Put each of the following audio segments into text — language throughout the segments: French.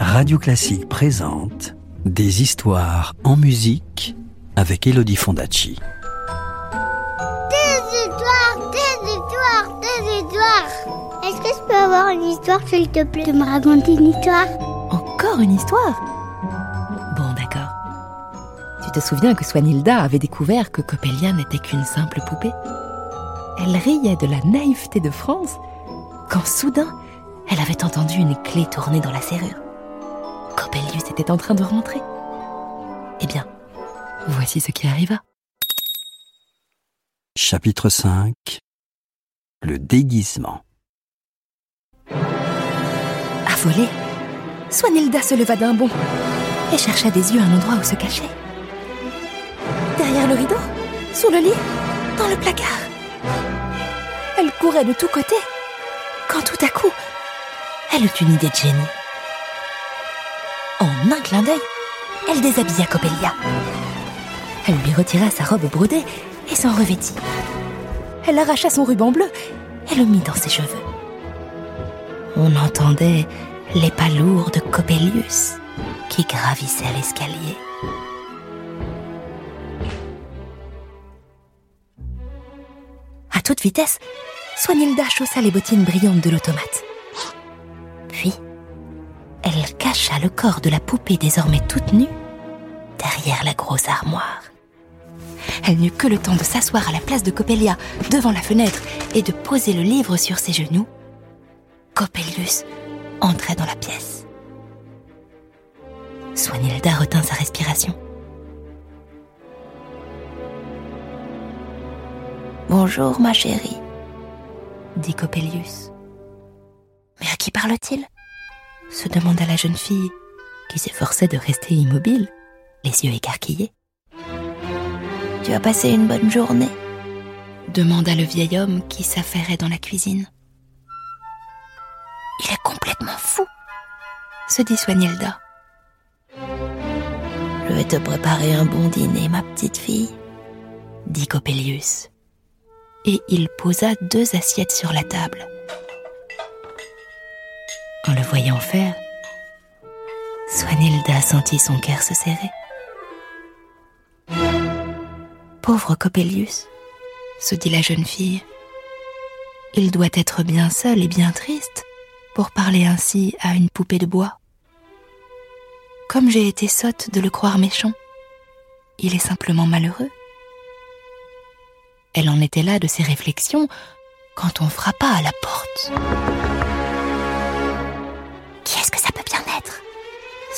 Radio Classique présente Des histoires en musique avec Elodie Fondacci. Des histoires, des histoires, des histoires. Est-ce que je peux avoir une histoire, s'il te plaît, de me raconter une histoire? Encore une histoire? Bon, d'accord. Tu te souviens que Swanilda avait découvert que Coppelia n'était qu'une simple poupée? Elle riait de la naïveté de France quand soudain, elle avait entendu une clé tourner dans la serrure. Coppelius était en train de rentrer. Eh bien, voici ce qui arriva. Chapitre 5 Le déguisement. Affolée, Swanilda se leva d'un bond et chercha des yeux un endroit où se cacher. Derrière le rideau, sous le lit, dans le placard. Elle courait de tous côtés quand tout à coup, elle eut une idée de génie. En un clin d'œil, elle déshabilla Coppelia. Elle lui retira sa robe brodée et s'en revêtit. Elle arracha son ruban bleu et le mit dans ses cheveux. On entendait les pas lourds de Coppelius qui gravissaient l'escalier. À toute vitesse, Swanilda chaussa les bottines brillantes de l'automate. Elle cacha le corps de la poupée désormais toute nue derrière la grosse armoire. Elle n'eut que le temps de s'asseoir à la place de Coppelia devant la fenêtre et de poser le livre sur ses genoux. Coppelius entrait dans la pièce. Swanilda retint sa respiration. Bonjour, ma chérie, dit Coppelius. Mais à qui parle-t-il? Se demanda la jeune fille, qui s'efforçait de rester immobile, les yeux écarquillés. Tu as passé une bonne journée? demanda le vieil homme qui s'affairait dans la cuisine. Il est complètement fou, se dit Swanilda. Je vais te préparer un bon dîner, ma petite fille, dit Coppelius. Et il posa deux assiettes sur la table. En le voyant faire, Swanilda sentit son cœur se serrer. Pauvre Coppelius, se dit la jeune fille, il doit être bien seul et bien triste pour parler ainsi à une poupée de bois. Comme j'ai été sotte de le croire méchant, il est simplement malheureux. Elle en était là de ses réflexions quand on frappa à la porte.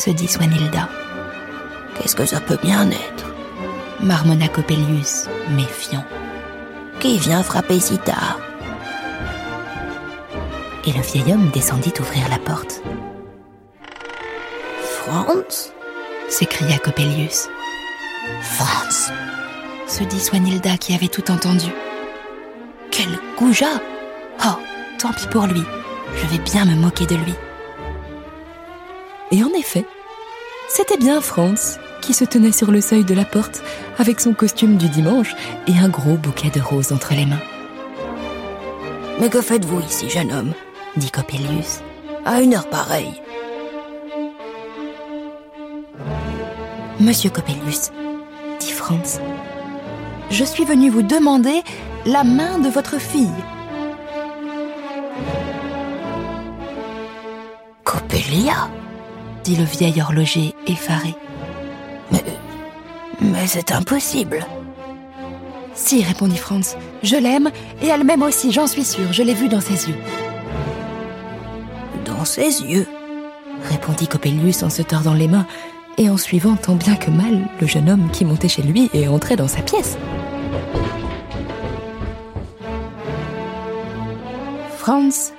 Se dit Swanilda. Qu'est-ce que ça peut bien être? Marmonna Coppelius, méfiant. Qui vient frapper si tard? Et le vieil homme descendit ouvrir la porte. Franz? s'écria Coppelius. Franz? se dit Swanilda qui avait tout entendu. Quel goujat Oh, tant pis pour lui. Je vais bien me moquer de lui. Et en effet, c'était bien Franz qui se tenait sur le seuil de la porte avec son costume du dimanche et un gros bouquet de roses entre les mains. Mais que faites-vous ici, jeune homme dit Coppelius. À une heure pareille. Monsieur Coppelius, dit Franz, je suis venu vous demander la main de votre fille. Coppelia? Dit le vieil horloger effaré. Mais. Mais c'est impossible. Si, répondit Franz, je l'aime, et elle m'aime aussi, j'en suis sûre, je l'ai vue dans ses yeux. Dans ses yeux répondit Coppelius en se tordant les mains et en suivant tant bien que mal le jeune homme qui montait chez lui et entrait dans sa pièce. Franz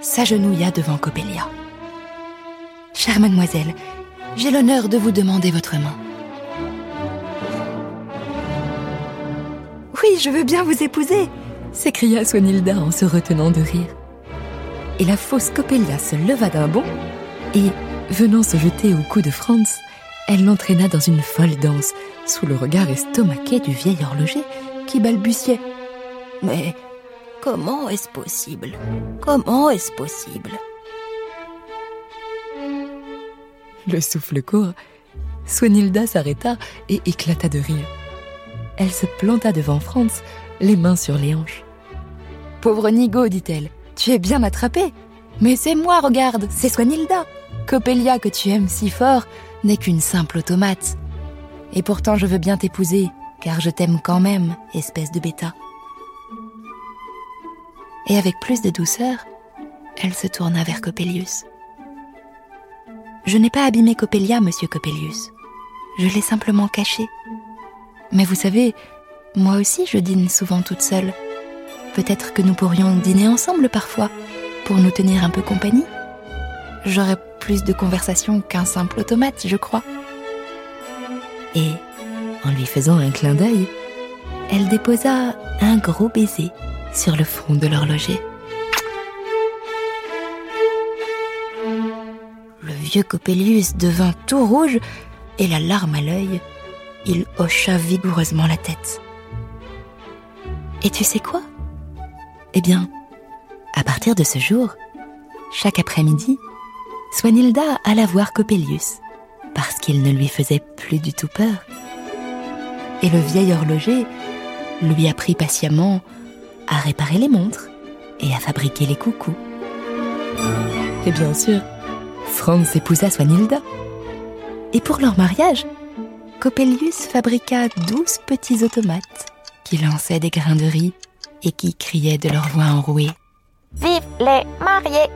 s'agenouilla devant Coppelia. Chère mademoiselle, j'ai l'honneur de vous demander votre main. Oui, je veux bien vous épouser, s'écria Swanilda en se retenant de rire. Et la fausse Coppelia se leva d'un bond et, venant se jeter au cou de Franz, elle l'entraîna dans une folle danse, sous le regard estomaqué du vieil horloger qui balbutiait. Mais comment est-ce possible? Comment est-ce possible? Le souffle court, Swanilda s'arrêta et éclata de rire. Elle se planta devant Franz, les mains sur les hanches. Pauvre Nigo, dit-elle, tu es bien attrapé. Mais c'est moi, regarde, c'est Swanilda. Coppelia que tu aimes si fort n'est qu'une simple automate. Et pourtant je veux bien t'épouser, car je t'aime quand même, espèce de bêta. Et avec plus de douceur, elle se tourna vers Coppelius. Je n'ai pas abîmé Coppelia, monsieur Coppelius. Je l'ai simplement caché. Mais vous savez, moi aussi je dîne souvent toute seule. Peut-être que nous pourrions dîner ensemble parfois, pour nous tenir un peu compagnie. J'aurais plus de conversation qu'un simple automate, je crois. Et, en lui faisant un clin d'œil, elle déposa un gros baiser sur le front de l'horloger. Vieux Coppelius devint tout rouge et la larme à l'œil, il hocha vigoureusement la tête. Et tu sais quoi? Eh bien, à partir de ce jour, chaque après-midi, Swanilda alla voir Coppelius, parce qu'il ne lui faisait plus du tout peur. Et le vieil horloger lui apprit patiemment à réparer les montres et à fabriquer les coucous. Et bien sûr, Franz épousa Swanilda. Et pour leur mariage, Coppelius fabriqua douze petits automates qui lançaient des grains de riz et qui criaient de leur voix enrouée. Vive les mariés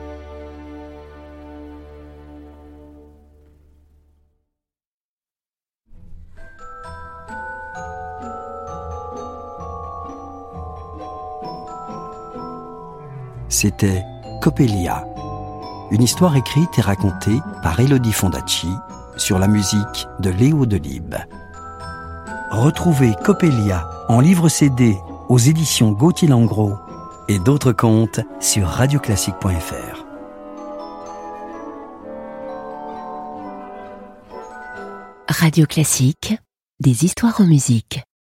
C'était Coppelia, une histoire écrite et racontée par Elodie Fondacci sur la musique de Léo Delibes. Retrouvez Coppelia en livre CD aux éditions Gauthier Langros et d'autres contes sur radioclassique.fr. Radio Classique, des histoires en musique.